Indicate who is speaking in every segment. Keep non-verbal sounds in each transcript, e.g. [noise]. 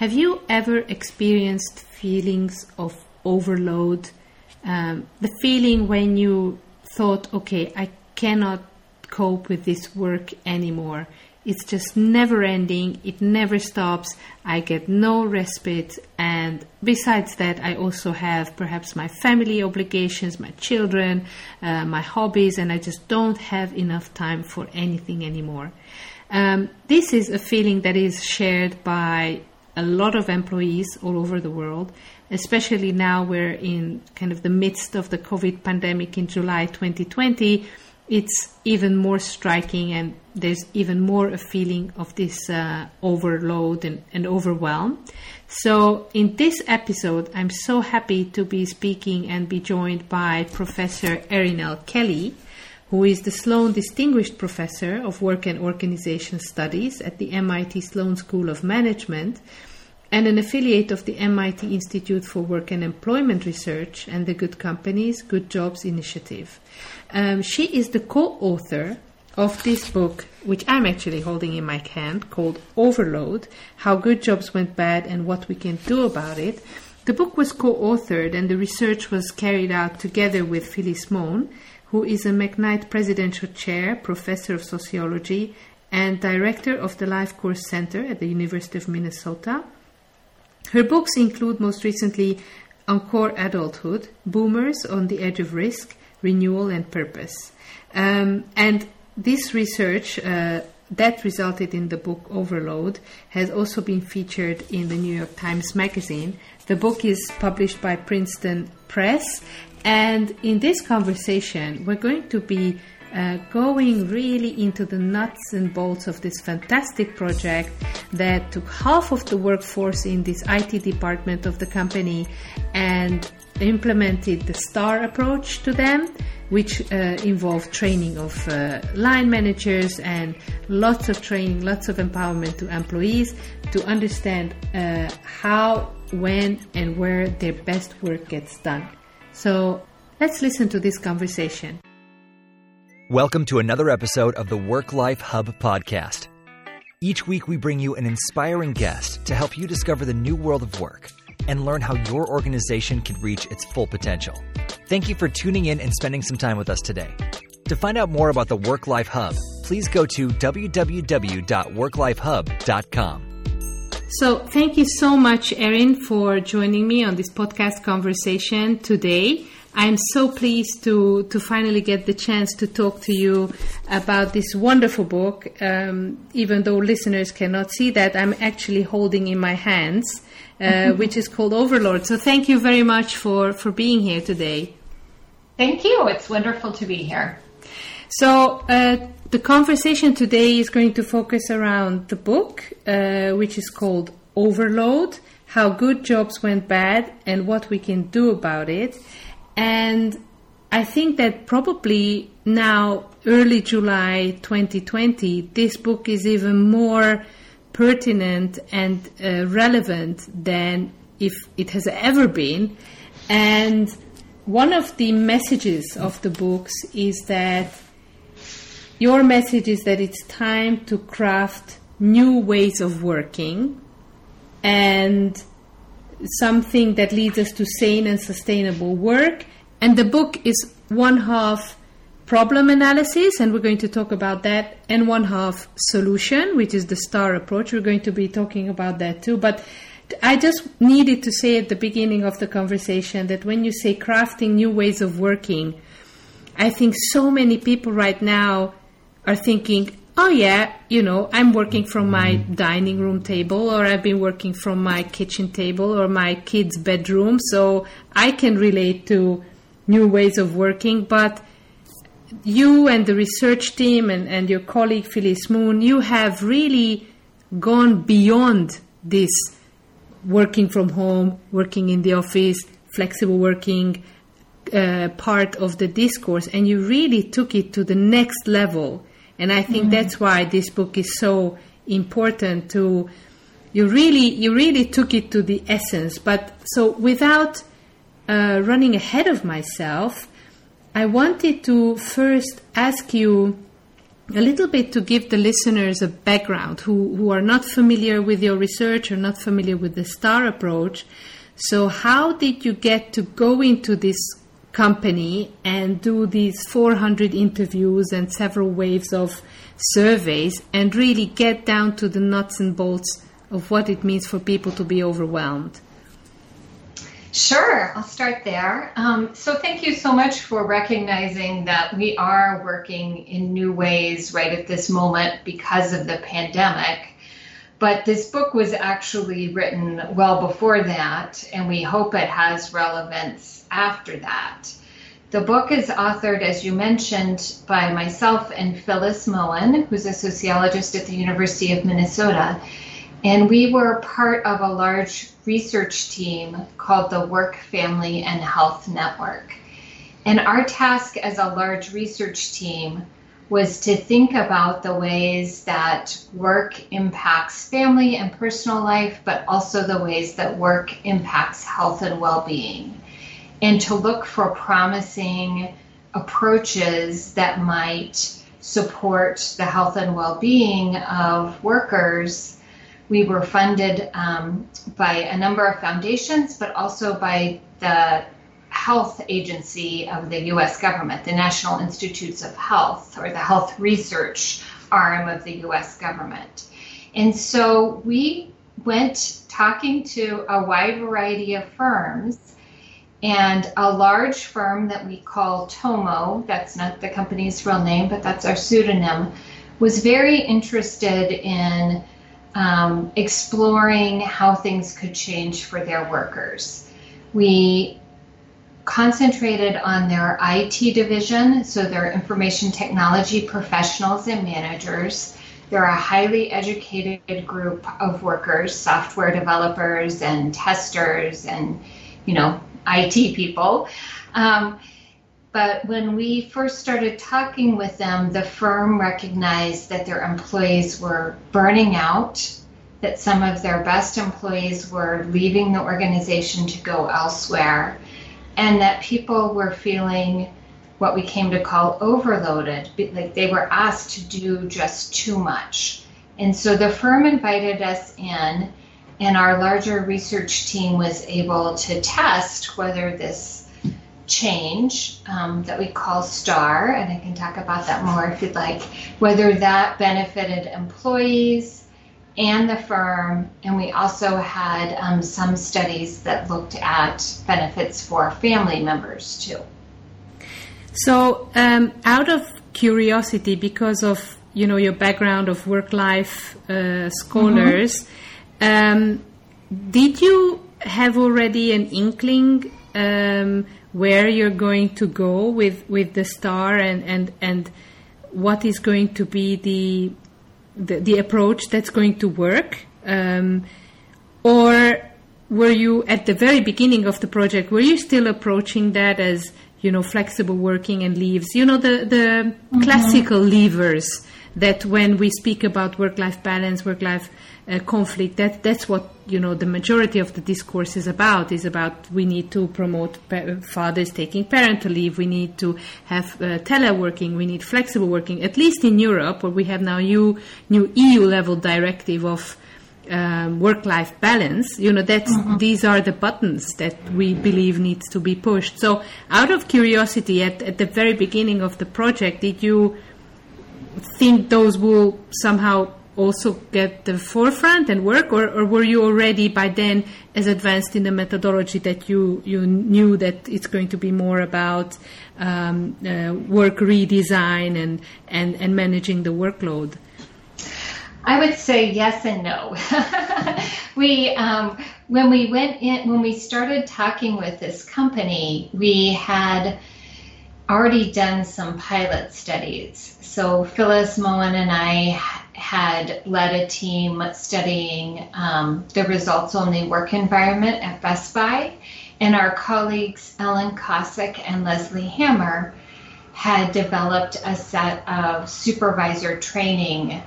Speaker 1: Have you ever experienced feelings of overload? Um, the feeling when you thought, okay, I cannot cope with this work anymore. It's just never ending, it never stops, I get no respite, and besides that, I also have perhaps my family obligations, my children, uh, my hobbies, and I just don't have enough time for anything anymore. Um, this is a feeling that is shared by a lot of employees all over the world, especially now we're in kind of the midst of the COVID pandemic in July 2020 it's even more striking and there's even more a feeling of this uh, overload and, and overwhelm. So, in this episode, I'm so happy to be speaking and be joined by Professor Erin L. Kelly, who is the Sloan Distinguished Professor of Work and Organization Studies at the MIT Sloan School of Management and an affiliate of the MIT Institute for Work and Employment Research and the Good Companies, Good Jobs Initiative. Um, she is the co author of this book, which I'm actually holding in my hand, called Overload How Good Jobs Went Bad and What We Can Do About It. The book was co authored and the research was carried out together with Phyllis Moen, who is a McKnight Presidential Chair, Professor of Sociology, and Director of the Life Course Center at the University of Minnesota. Her books include most recently Encore Adulthood, Boomers on the Edge of Risk, renewal and purpose. Um, and this research uh, that resulted in the book Overload has also been featured in the New York Times Magazine. The book is published by Princeton Press. And in this conversation, we're going to be uh, going really into the nuts and bolts of this fantastic project that took half of the workforce in this IT department of the company and implemented the STAR approach to them, which uh, involved training of uh, line managers and lots of training, lots of empowerment to employees to understand uh, how, when, and where their best work gets done. So let's listen to this conversation.
Speaker 2: Welcome to another episode of the Work Life Hub podcast. Each week, we bring you an inspiring guest to help you discover the new world of work and learn how your organization can reach its full potential. Thank you for tuning in and spending some time with us today. To find out more about the Work Life Hub, please go to www.worklifehub.com.
Speaker 1: So, thank you so much, Erin, for joining me on this podcast conversation today. I'm so pleased to, to finally get the chance to talk to you about this wonderful book. Um, even though listeners cannot see that, I'm actually holding in my hands uh, which is called Overload. So thank you very much for, for being here today.
Speaker 3: Thank you. It's wonderful to be here.
Speaker 1: So uh, the conversation today is going to focus around the book, uh, which is called Overload How Good Jobs Went Bad and What We Can Do About It. And I think that probably now, early July 2020, this book is even more pertinent and uh, relevant than if it has ever been. And one of the messages of the books is that your message is that it's time to craft new ways of working and something that leads us to sane and sustainable work. And the book is one half problem analysis, and we're going to talk about that, and one half solution, which is the STAR approach. We're going to be talking about that too. But I just needed to say at the beginning of the conversation that when you say crafting new ways of working, I think so many people right now are thinking, oh yeah, you know, I'm working from my dining room table or I've been working from my kitchen table or my kid's bedroom, so I can relate to new ways of working, but you and the research team and, and your colleague Phyllis Moen, you have really gone beyond this working from home, working in the office, flexible working uh, part of the discourse, and you really took it to the next level. And I think mm-hmm. that's why this book is so important to you really you really took it to the essence but so without uh, running ahead of myself I wanted to first ask you a little bit to give the listeners a background who, who are not familiar with your research or not familiar with the STAR approach. So, how did you get to go into this company and do these 400 interviews and several waves of surveys and really get down to the nuts and bolts of what it means for people to be overwhelmed?
Speaker 3: Sure, I'll start there. Um, so, thank you so much for recognizing that we are working in new ways right at this moment because of the pandemic. But this book was actually written well before that, and we hope it has relevance after that. The book is authored, as you mentioned, by myself and Phyllis Moen, who's a sociologist at the University of Minnesota. And we were part of a large research team called the Work, Family, and Health Network. And our task as a large research team was to think about the ways that work impacts family and personal life, but also the ways that work impacts health and well being and to look for promising approaches that might support the health and well being of workers. We were funded um, by a number of foundations, but also by the health agency of the US government, the National Institutes of Health, or the health research arm of the US government. And so we went talking to a wide variety of firms and a large firm that we call Tomo, that's not the company's real name, but that's our pseudonym, was very interested in um, exploring how things could change for their workers. We concentrated on their IT division, so their information technology professionals and managers. They're a highly educated group of workers, software developers and testers and you know IT people. Um, but when we first started talking with them, the firm recognized that their employees were burning out, that some of their best employees were leaving the organization to go elsewhere, and that people were feeling what we came to call overloaded, like they were asked to do just too much. And so the firm invited us in and our larger research team was able to test whether this change um, that we call STAR, and I can talk about that more if you'd like, whether that benefited employees and the firm. And we also had um, some studies that looked at benefits for family members too.
Speaker 1: So, um, out of curiosity, because of you know your background of work life uh, scholars. Mm-hmm um, did you have already an inkling um, where you're going to go with, with the star and, and, and what is going to be the, the, the approach that's going to work? Um, or were you at the very beginning of the project, were you still approaching that as, you know, flexible working and leaves? You know, the, the mm-hmm. classical levers that when we speak about work-life balance, work-life uh, conflict, that that's what you know the majority of the discourse is about. Is about we need to promote fathers taking parental leave. We need to have uh, teleworking. We need flexible working. At least in Europe, where we have now new new EU level directive of um, work-life balance. You know that mm-hmm. these are the buttons that we believe needs to be pushed. So, out of curiosity, at, at the very beginning of the project, did you think those will somehow also get the forefront and work, or, or, were you already by then as advanced in the methodology that you, you knew that it's going to be more about um, uh, work redesign and, and, and managing the workload?
Speaker 3: I would say yes and no. [laughs] we um, when we went in when we started talking with this company, we had already done some pilot studies. So Phyllis Moen and I had led a team studying um, the results only work environment at Best Buy, and our colleagues Ellen Kossek and Leslie Hammer had developed a set of supervisor training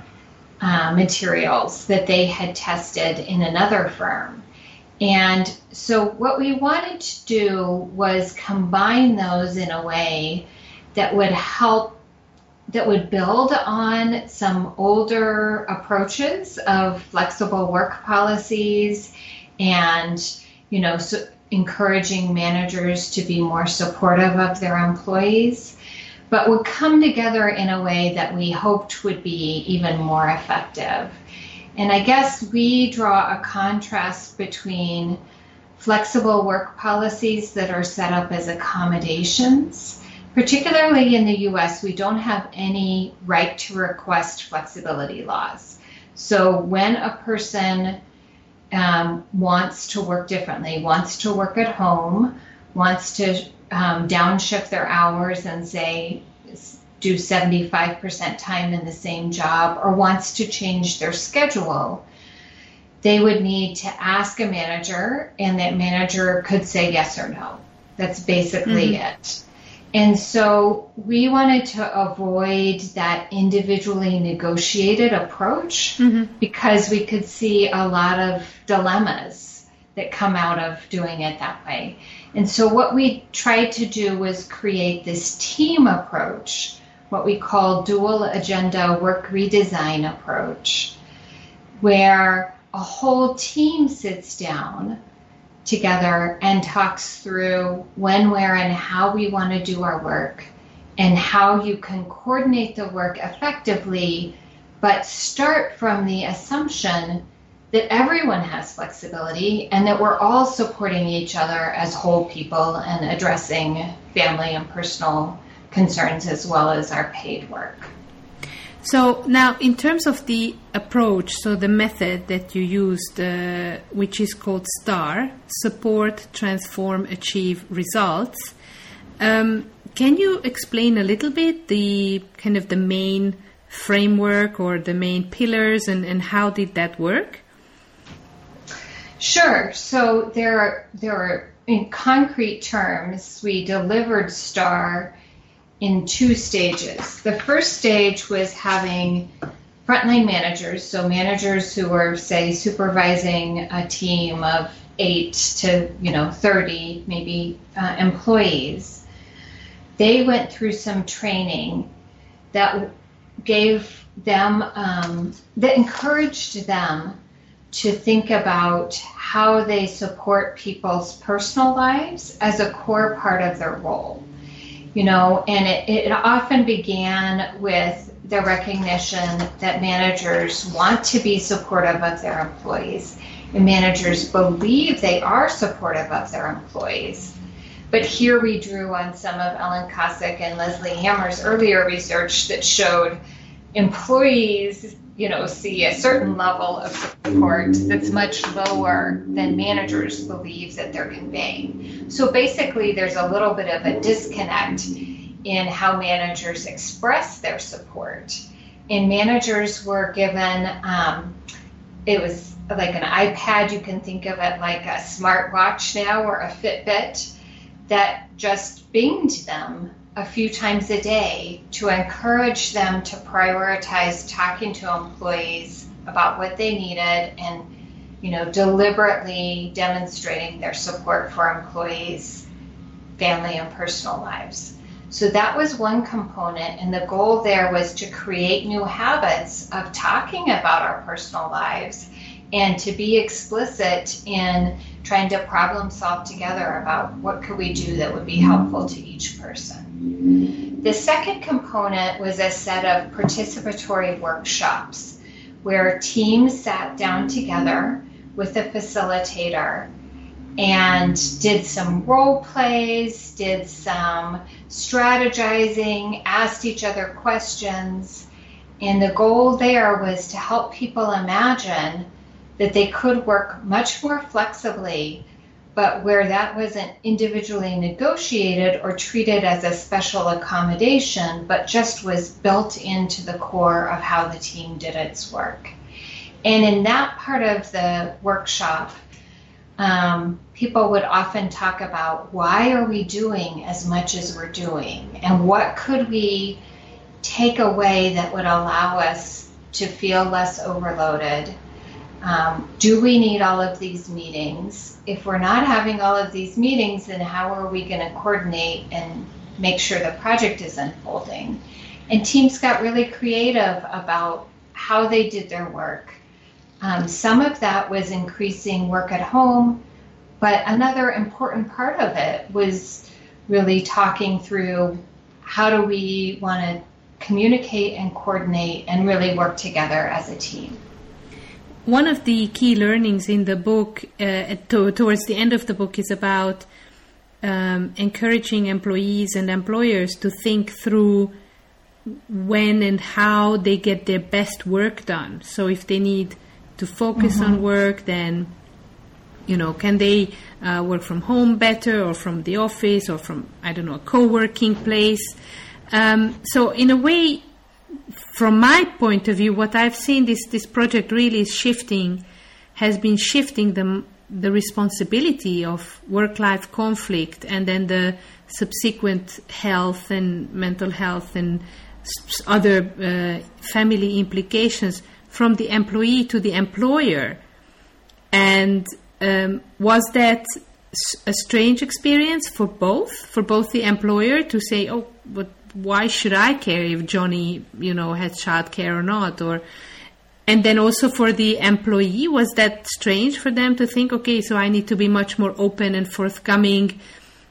Speaker 3: uh, materials that they had tested in another firm. And so, what we wanted to do was combine those in a way that would help that would build on some older approaches of flexible work policies and, you know, so encouraging managers to be more supportive of their employees, but would come together in a way that we hoped would be even more effective. And I guess we draw a contrast between flexible work policies that are set up as accommodations. Particularly in the US, we don't have any right to request flexibility laws. So when a person um, wants to work differently, wants to work at home, wants to um, downshift their hours and say, do 75% time in the same job, or wants to change their schedule, they would need to ask a manager, and that manager could say yes or no. That's basically mm-hmm. it. And so we wanted to avoid that individually negotiated approach mm-hmm. because we could see a lot of dilemmas that come out of doing it that way. And so what we tried to do was create this team approach, what we call dual agenda work redesign approach, where a whole team sits down together and talks through when, where, and how we want to do our work and how you can coordinate the work effectively, but start from the assumption that everyone has flexibility and that we're all supporting each other as whole people and addressing family and personal concerns as well as our paid work.
Speaker 1: So now, in terms of the approach, so the method that you used, uh, which is called STAR, support, transform, achieve results. Um, can you explain a little bit the kind of the main framework or the main pillars and, and how did that work?
Speaker 3: Sure. So there are, there are in concrete terms, we delivered STAR in two stages. The first stage was having frontline managers, so managers who were, say, supervising a team of eight to you know 30 maybe uh, employees. They went through some training that gave them um, that encouraged them to think about how they support people's personal lives as a core part of their role you know, and it, it often began with the recognition that managers want to be supportive of their employees and managers believe they are supportive of their employees. But here we drew on some of Ellen Kossek and Leslie Hammer's earlier research that showed employees you know, see a certain level of support that's much lower than managers believe that they're conveying. So basically, there's a little bit of a disconnect in how managers express their support. And managers were given, um, it was like an iPad, you can think of it like a smartwatch now or a Fitbit that just binged them a few times a day to encourage them to prioritize talking to employees about what they needed and you know deliberately demonstrating their support for employees family and personal lives. So that was one component and the goal there was to create new habits of talking about our personal lives and to be explicit in trying to problem solve together about what could we do that would be helpful to each person. The second component was a set of participatory workshops where teams sat down together with a facilitator and did some role plays, did some strategizing, asked each other questions. And the goal there was to help people imagine that they could work much more flexibly, but where that wasn't individually negotiated or treated as a special accommodation, but just was built into the core of how the team did its work. And in that part of the workshop, um, people would often talk about why are we doing as much as we're doing and what could we take away that would allow us to feel less overloaded um, do we need all of these meetings? If we're not having all of these meetings, then how are we going to coordinate and make sure the project is unfolding? And teams got really creative about how they did their work. Um, some of that was increasing work at home, but another important part of it was really talking through how do we want to communicate and coordinate and really work together as a team.
Speaker 1: One of the key learnings in the book, uh, to, towards the end of the book, is about um, encouraging employees and employers to think through when and how they get their best work done. So if they need to focus mm-hmm. on work, then you know, can they uh, work from home better, or from the office, or from I don't know a co-working place? Um, so in a way, from my point of view, what I've seen this this project really is shifting, has been shifting the the responsibility of work life conflict and then the subsequent health and mental health and other uh, family implications from the employee to the employer. And um, was that a strange experience for both? For both the employer to say, "Oh, but why should I care if Johnny, you know, has childcare or not?" Or and then also for the employee, was that strange for them to think, okay, so I need to be much more open and forthcoming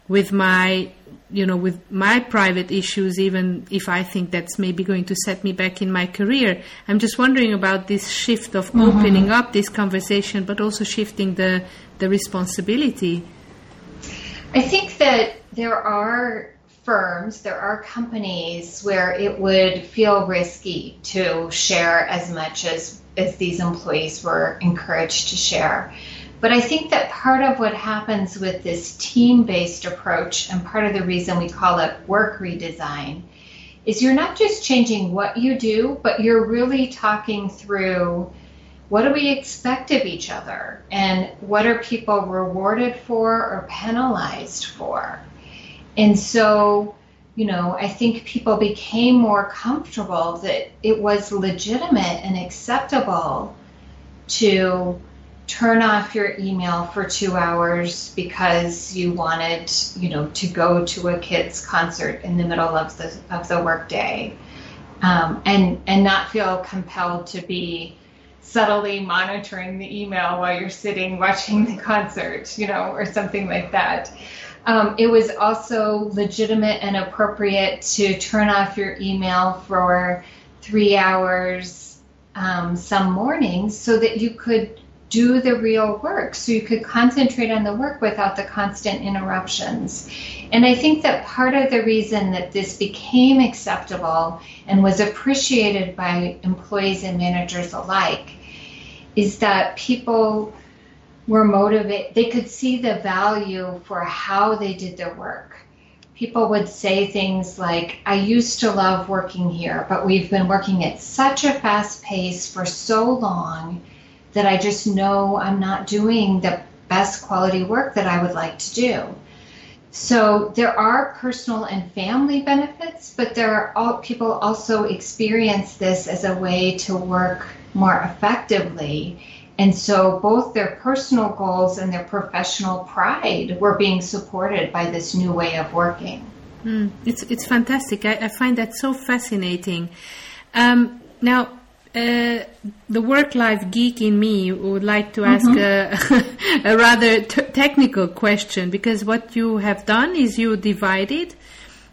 Speaker 1: with my, you know, with my private issues, even if I think that's maybe going to set me back in my career. I'm just wondering about this shift of mm-hmm. opening up this conversation, but also shifting the, the responsibility.
Speaker 3: I think that there are firms, there are companies where it would feel risky to share as much as, as these employees were encouraged to share. But I think that part of what happens with this team based approach, and part of the reason we call it work redesign, is you're not just changing what you do, but you're really talking through what do we expect of each other and what are people rewarded for or penalized for. And so, you know, I think people became more comfortable that it was legitimate and acceptable to turn off your email for two hours because you wanted, you know, to go to a kid's concert in the middle of the of the workday, um, and and not feel compelled to be subtly monitoring the email while you're sitting watching the concert, you know, or something like that. Um, it was also legitimate and appropriate to turn off your email for three hours um, some mornings so that you could do the real work, so you could concentrate on the work without the constant interruptions. And I think that part of the reason that this became acceptable and was appreciated by employees and managers alike is that people were motivated, they could see the value for how they did their work. People would say things like, I used to love working here, but we've been working at such a fast pace for so long that I just know I'm not doing the best quality work that I would like to do. So there are personal and family benefits, but there are all, people also experience this as a way to work more effectively and so both their personal goals and their professional pride were being supported by this new way of working.
Speaker 1: Mm, it's it's fantastic. I, I, find that so fascinating. Um, now, uh, the work-life geek in me would like to ask mm-hmm. a, [laughs] a, rather t- technical question because what you have done is you divided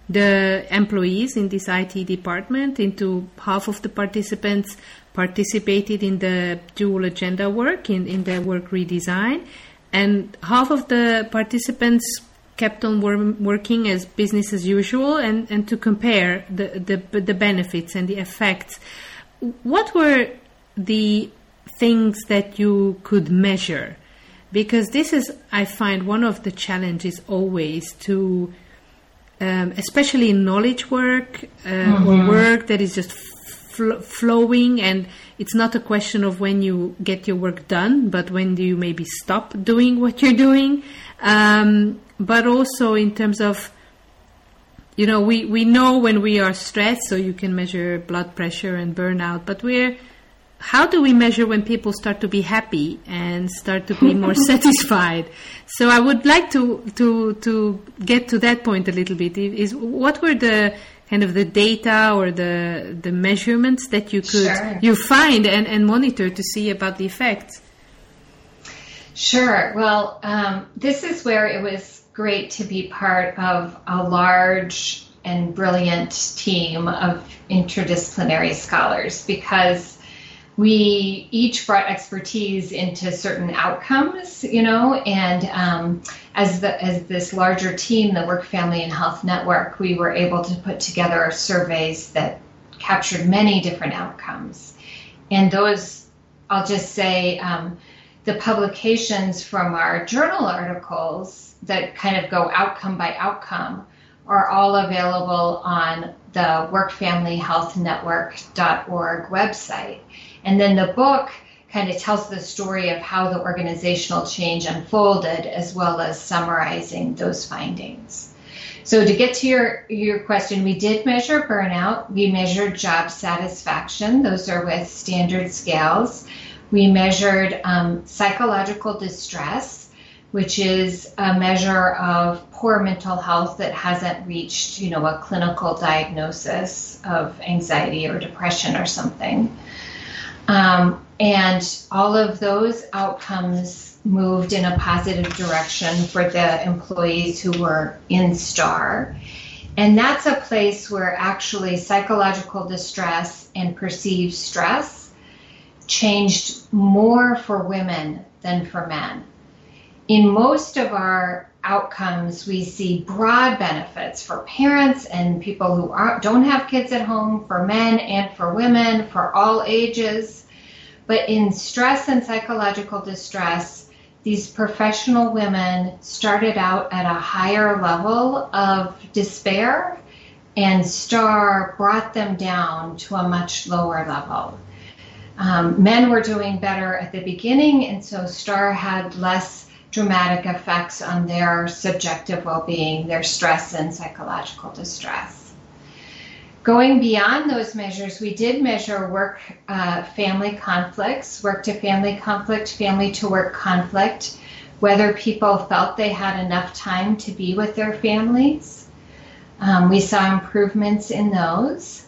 Speaker 1: the employees in this IT department into half of the participants participated in the dual agenda work, in, in the work redesign, and half of the participants kept on wor- working as business as usual and, and to compare the, the, the benefits and the effects. What were the things that you could measure? Because this is, I find, one of the challenges always to, um, especially in knowledge work uh, mm-hmm. or work that is just fl- flowing and it's not a question of when you get your work done but when do you maybe stop doing what you're doing um, but also in terms of you know we, we know when we are stressed so you can measure blood pressure and burnout but we're how do we measure when people start to be happy and start to be [laughs] more satisfied? So I would like to to to get to that point a little bit. Is what were the kind of the data or the the measurements that you could
Speaker 3: Sure.
Speaker 1: you find and, and monitor to see about the effects?
Speaker 3: Sure. Well, um, this is where it was great to be part of a large and brilliant team of interdisciplinary scholars because we each brought expertise into certain outcomes, you know, and um, as the as this larger team, the Work Family and Health Network, we were able to put together surveys that captured many different outcomes, and those, I'll just say. Um, the publications from our journal articles that kind of go outcome by outcome are all available on the workfamilyhealthnetwork.org website. And then the book kind of tells the story of how the organizational change unfolded as well as summarizing those findings. So to get to your, your question, we did measure burnout. We measured job satisfaction. Those are with standard scales. We measured um, psychological distress, which is a measure of poor mental health that hasn't reached, you know, a clinical diagnosis of anxiety or depression or something. Um, and all of those outcomes moved in a positive direction for the employees who were in STAR. And that's a place where actually psychological distress and perceived stress changed more for women than for men. In most of our outcomes, we see broad benefits for parents and people who are, don't have kids at home, for men and for women, for all ages. But in stress and psychological distress, these professional women started out at a higher level of despair, and STAR brought them down to a much lower level. Um, men were doing better at the beginning, and so STAR had less dramatic effects on their subjective well being, their stress and psychological distress. Going beyond those measures, we did measure work uh, family conflicts, work to family conflict, family to work conflict, whether people felt they had enough time to be with their families. Um, we saw improvements in those.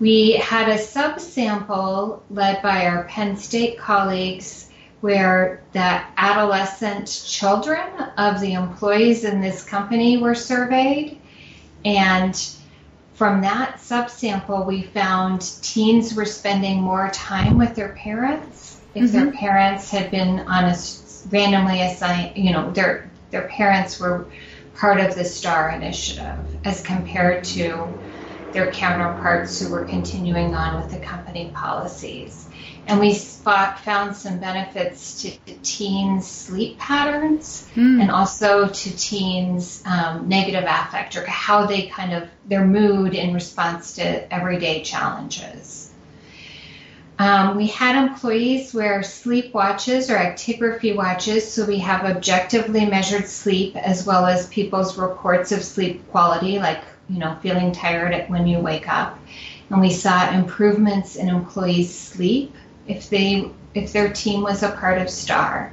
Speaker 3: We had a subsample led by our Penn State colleagues where the adolescent children of the employees in this company were surveyed. And from that subsample, we found teens were spending more time with their parents if mm-hmm. their parents had been on a randomly assigned, you know, their their parents were part of the STAR initiative as compared to their counterparts who were continuing on with the company policies. And we spot, found some benefits to teens' sleep patterns mm. and also to teens' um, negative affect or how they kind of, their mood in response to everyday challenges. Um, we had employees wear sleep watches or actigraphy watches, so we have objectively measured sleep as well as people's reports of sleep quality, like you know feeling tired when you wake up. And we saw improvements in employees' sleep if they if their team was a part of STAR.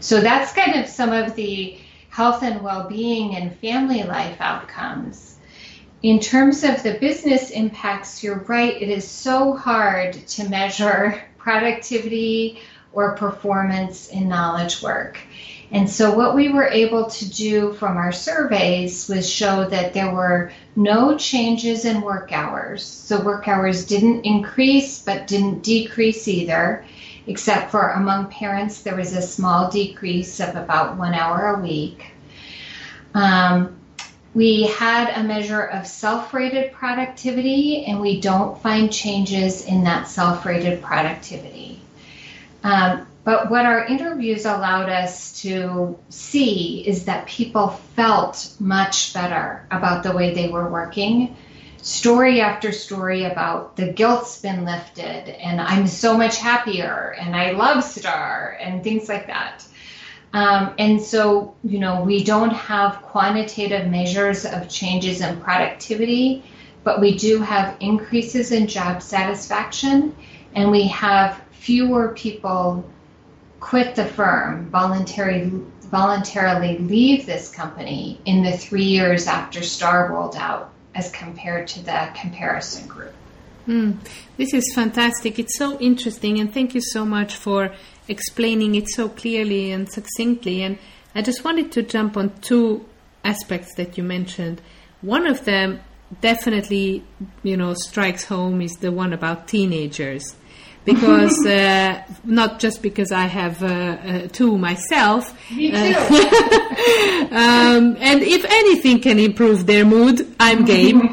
Speaker 3: So that's kind of some of the health and well-being and family life outcomes. In terms of the business impacts, you're right, it is so hard to measure [laughs] productivity or performance in knowledge work. And so, what we were able to do from our surveys was show that there were no changes in work hours. So, work hours didn't increase but didn't decrease either, except for among parents, there was a small decrease of about one hour a week. Um, we had a measure of self rated productivity, and we don't find changes in that self rated productivity. Um, but what our interviews allowed us to see is that people felt much better about the way they were working. Story after story about the guilt's been lifted, and I'm so much happier, and I love Star, and things like that. Um, and so, you know, we don't have quantitative measures of changes in productivity, but we do have increases in job satisfaction, and we have fewer people quit the firm, voluntarily, voluntarily leave this company in the three years after STAR rolled out as compared to the comparison group.
Speaker 1: Mm, this is fantastic. It's so interesting, and thank you so much for explaining it so clearly and succinctly. And I just wanted to jump on two aspects that you mentioned. One of them definitely, you know, strikes home is the one about teenagers because uh, not just because I have uh, uh, two myself.
Speaker 3: Me
Speaker 1: too. [laughs] um, and if anything can improve their mood, I'm game. [laughs]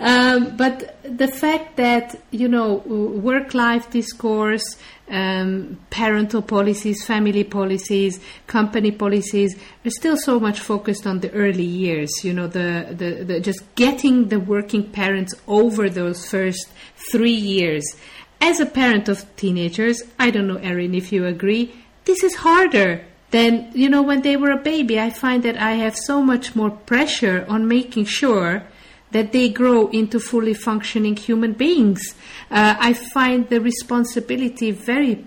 Speaker 1: um, but the fact that you know work-life discourse, um, parental policies, family policies, company policies are still so much focused on the early years. You know, the, the, the just getting the working parents over those first three years as a parent of teenagers, I don't know, Erin, if you agree, this is harder than, you know, when they were a baby. I find that I have so much more pressure on making sure that they grow into fully functioning human beings. Uh, I find the responsibility very,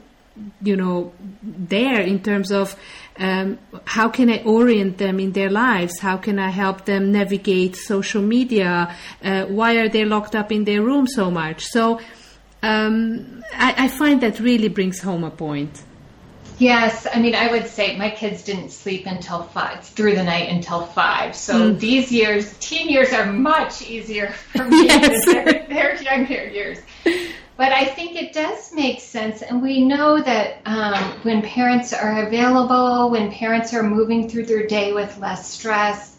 Speaker 1: you know, there in terms of um, how can I orient them in their lives? How can I help them navigate social media? Uh, why are they locked up in their room so much? So, um, I, I, find that really brings home a point.
Speaker 3: Yes, I mean, I would say my kids didn't sleep until five, through the night until five. So mm. these years, teen years, are much easier [laughs] for me yes. than their, their younger years. But I think it does make sense, and we know that um, when parents are available, when parents are moving through their day with less stress,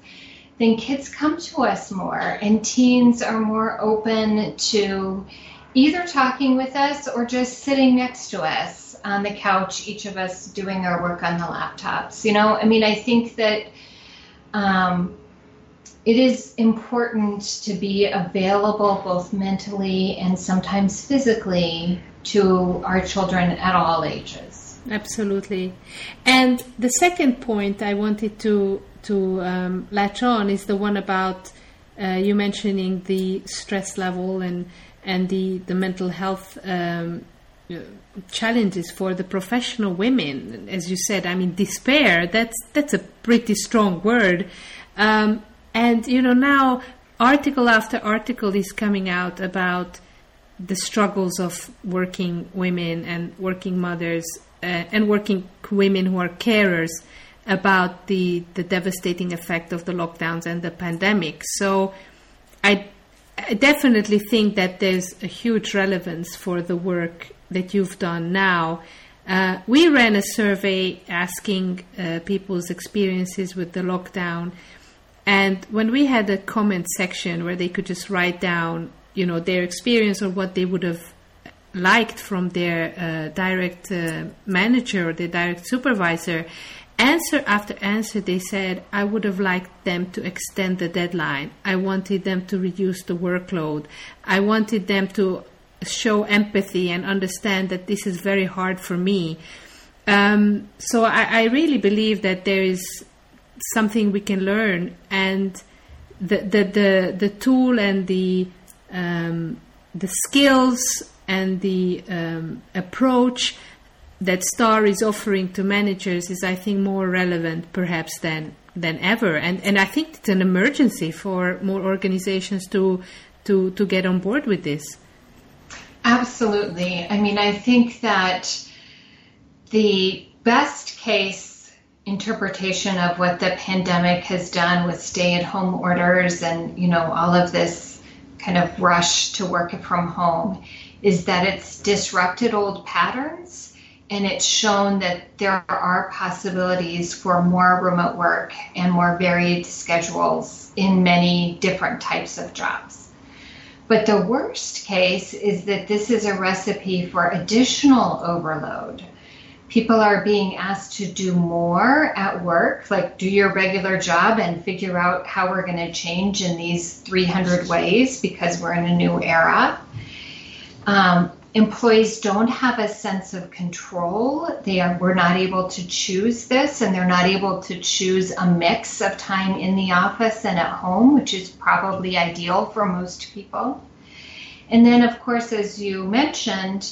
Speaker 3: then kids come to us more, and teens are more open to either talking with us or just sitting next to us on the couch, each of us doing our work on the laptops. You know, I mean, I think that um, it is important to be available both mentally and sometimes physically to our children at all ages.
Speaker 1: Absolutely. And the second point I wanted to to um, latch on is the one about uh, you mentioning the stress level and and the, the mental health um, challenges for the professional women. As you said, I mean, despair, that's, that's a pretty strong word. Um, and, you know, now article after article is coming out about the struggles of working women and working mothers uh, and working women who are carers about the, the devastating effect of the lockdowns and the pandemic. So I I definitely think that there's a huge relevance for the work that you've done now. Uh, we ran a survey asking uh, people's experiences with the lockdown, and when we had a comment section where they could just write down, you know, their experience or what they would have liked from their uh, direct uh, manager or their direct supervisor, answer after answer, they said, I would have liked them to extend the deadline. I wanted them to reduce the workload. I wanted them to show empathy and understand that this is very hard for me. Um, so I, I, really believe that there is something we can learn, and the the the, the tool and the um, the skills and the um, approach that Star is offering to managers is, I think, more relevant perhaps than than ever. And and I think it's an emergency for more organizations to to to get on board with this.
Speaker 3: Absolutely. I mean, I think that the best case interpretation of what the pandemic has done with stay-at-home orders and you know all of this kind of rush to work from home is that it's disrupted old patterns and it's shown that there are possibilities for more remote work and more varied schedules in many different types of jobs. But the worst case is that this is a recipe for additional overload. People are being asked to do more at work, like do your regular job and figure out how we're going to change in these 300 ways because we're in a new era. Um, employees don't have a sense of control. They are we're not able to choose this and they're not able to choose a mix of time in the office and at home, which is probably ideal for most people. And then of course as you mentioned,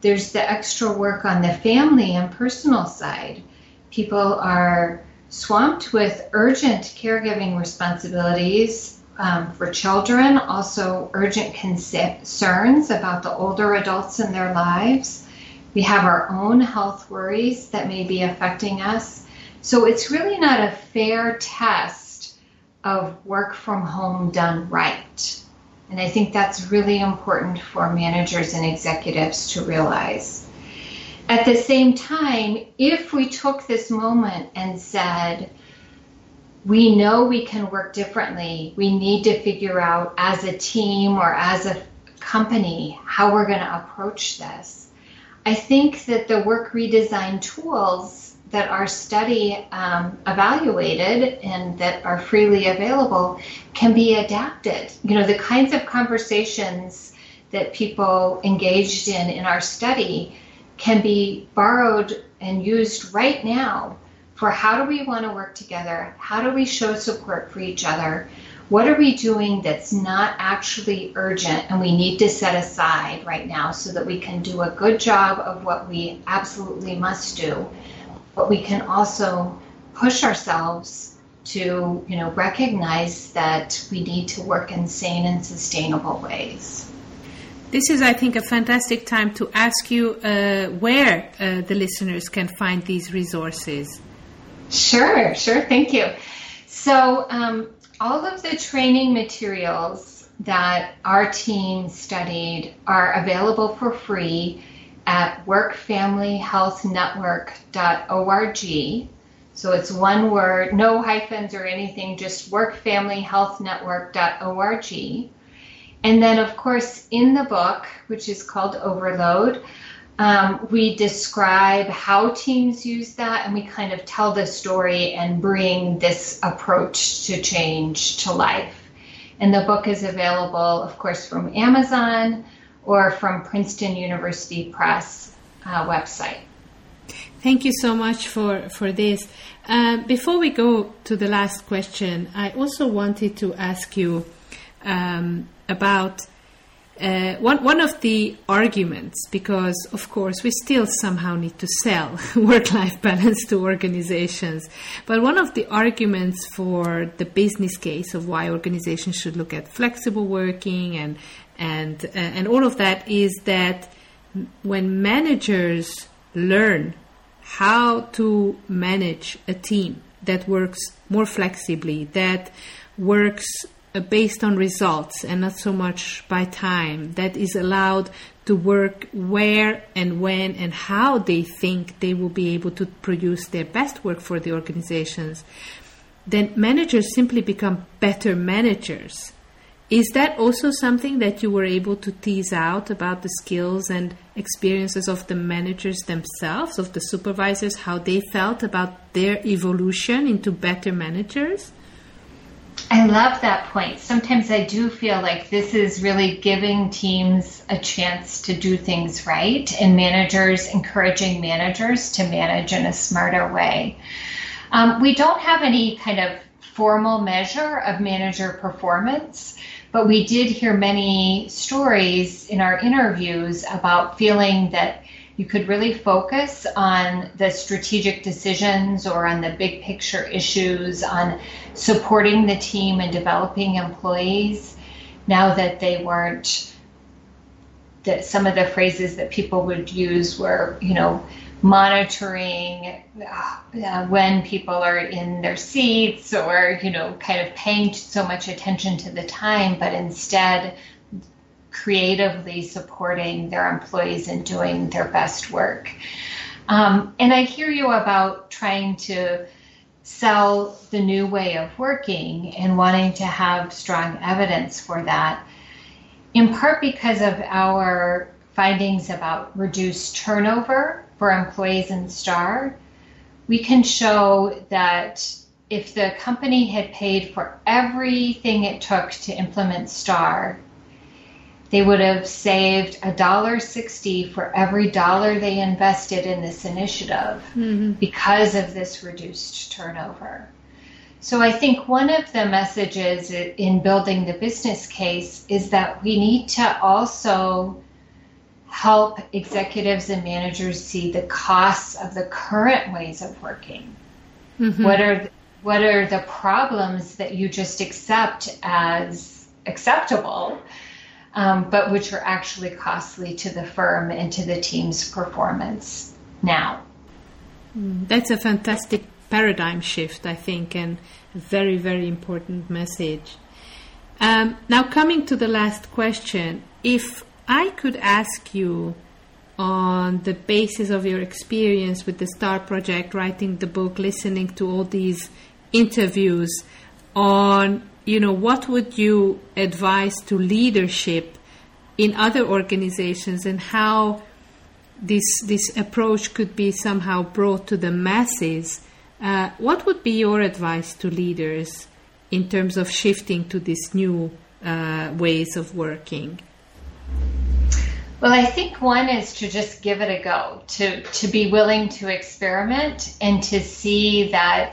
Speaker 3: there's the extra work on the family and personal side. People are swamped with urgent caregiving responsibilities um, for children, also urgent concerns about the older adults in their lives. We have our own health worries that may be affecting us. So it's really not a fair test of work from home done right. And I think that's really important for managers and executives to realize. At the same time, if we took this moment and said, we know we can work differently, we need to figure out as a team or as a company how we're going to approach this. I think that the work redesign tools that our study um, evaluated and that are freely available can be adapted. You know, the kinds of conversations that people engaged in in our study can be borrowed and used right now for how do we want to work together? How do we show support for each other? What are we doing that's not actually urgent and we need to set aside right now so that we can do a good job of what we absolutely must do? but we can also push ourselves to you know recognize that we need to work in sane and sustainable ways
Speaker 1: this is i think a fantastic time to ask you uh, where uh, the listeners can find these resources
Speaker 3: sure sure thank you so um, all of the training materials that our team studied are available for free at workfamilyhealthnetwork.org. So it's one word, no hyphens or anything, just workfamilyhealthnetwork.org. And then, of course, in the book, which is called Overload, um, we describe how teams use that and we kind of tell the story and bring this approach to change to life. And the book is available, of course, from Amazon or from Princeton University Press uh, website.
Speaker 1: Thank you so much for, for this. Uh, before we go to the last question, I also wanted to ask you um, about uh, one, one of the arguments, because of course we still somehow need to sell [laughs] work life balance to organizations, but one of the arguments for the business case of why organizations should look at flexible working and and uh, and all of that is that when managers learn how to manage a team that works more flexibly, that works Uh, based on results and not so much by time, that is allowed to work where and when and how they think they will be able to produce their best work for the organizations, then managers simply become better managers is that also something that you were able to tease out about the skills and experiences of the managers themselves, of the supervisors, how they felt about their evolution into better managers?
Speaker 3: I love that point. Sometimes I do feel like this is really giving teams a chance to do things right and managers encouraging managers to manage in a smarter way. Um, we don't have any kind of formal measure of manager performance. But we did hear many stories in our interviews about feeling that you could really focus on the strategic decisions or on the big picture issues, on supporting the team and developing employees now that they weren't that some of the phrases that people would use were, you know, monitoring uh, when people are in their seats or you know kind of paying so much attention to the time but instead creatively supporting their employees and doing their best work. Um, and i hear you about trying to sell the new way of working and wanting to have strong evidence for that in part because of our findings about reduced turnover for employees in STAR, we can show that if the company had paid for everything it took to implement STAR, they would have saved a dollar sixty for every dollar they invested in this initiative mm-hmm. because of this reduced turnover. So I think one of the messages in building the business case is that we need to also help executives and managers see the costs of the current ways of working. Mm-hmm. What are what are the problems that you just accept as acceptable, um, but which are actually costly to the firm and to the team's performance now.
Speaker 1: Mm, that's a fantastic paradigm shift, I think, and a very, very important message. Um, now, coming to the last question, if I could ask you on the basis of your experience with the STAR project, writing the book, listening to all these interviews, on you know what would you advise to leadership in other organizations and how this this approach could be somehow brought to the masses. Uh, what would be your advice to leaders in terms of shifting to these new uh, ways of working?
Speaker 3: Well, I think one is to just give it a go, to to be willing to experiment and to see that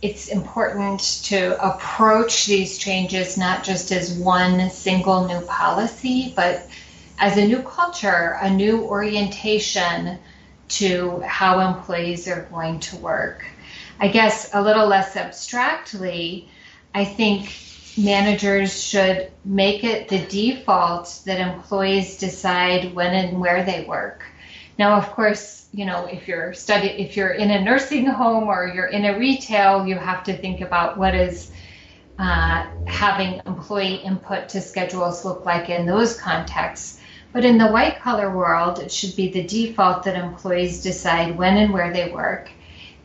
Speaker 3: it's important to approach these changes not just as one single new policy, but as a new culture, a new orientation to how employees are going to work. I guess a little less abstractly, I think managers should make it the default that employees decide when and where they work. Now, of course, you know, if you're study, if you're in a nursing home or you're in a retail, you have to think about what is uh, having employee input to schedules look like in those contexts. But in the white collar world, it should be the default that employees decide when and where they work.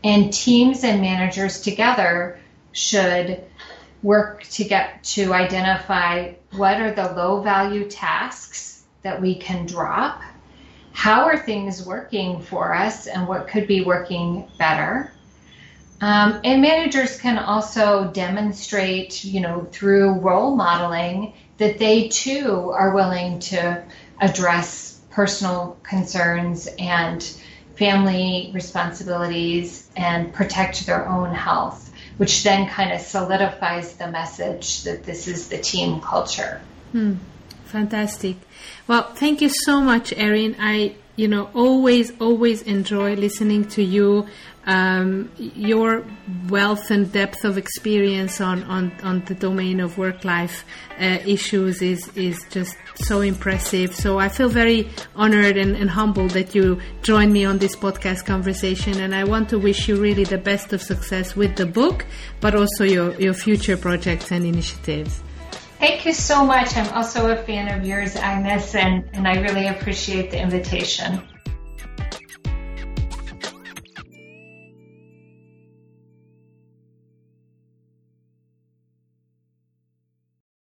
Speaker 3: And teams and managers together should work to get to identify what are the low value tasks that we can drop. How are things working for us and what could be working better? Um, and managers can also demonstrate, you know, through role modeling that they too are willing to address personal concerns and family responsibilities and protect their own health, which then kind of solidifies the message that this is the team culture.
Speaker 1: Hmm. Fantastic. Well, thank you so much, Erin. I, you know, always, always enjoy listening to you um, your wealth and depth of experience on, on, on the domain of work life uh, issues is, is just so impressive. So I feel very honored and, and humbled that you joined me on this podcast conversation. And I want to wish you really the best of success with the book, but also your, your future projects and initiatives.
Speaker 3: Thank you so much. I'm also a fan of yours, Agnes, and, and I really appreciate the invitation.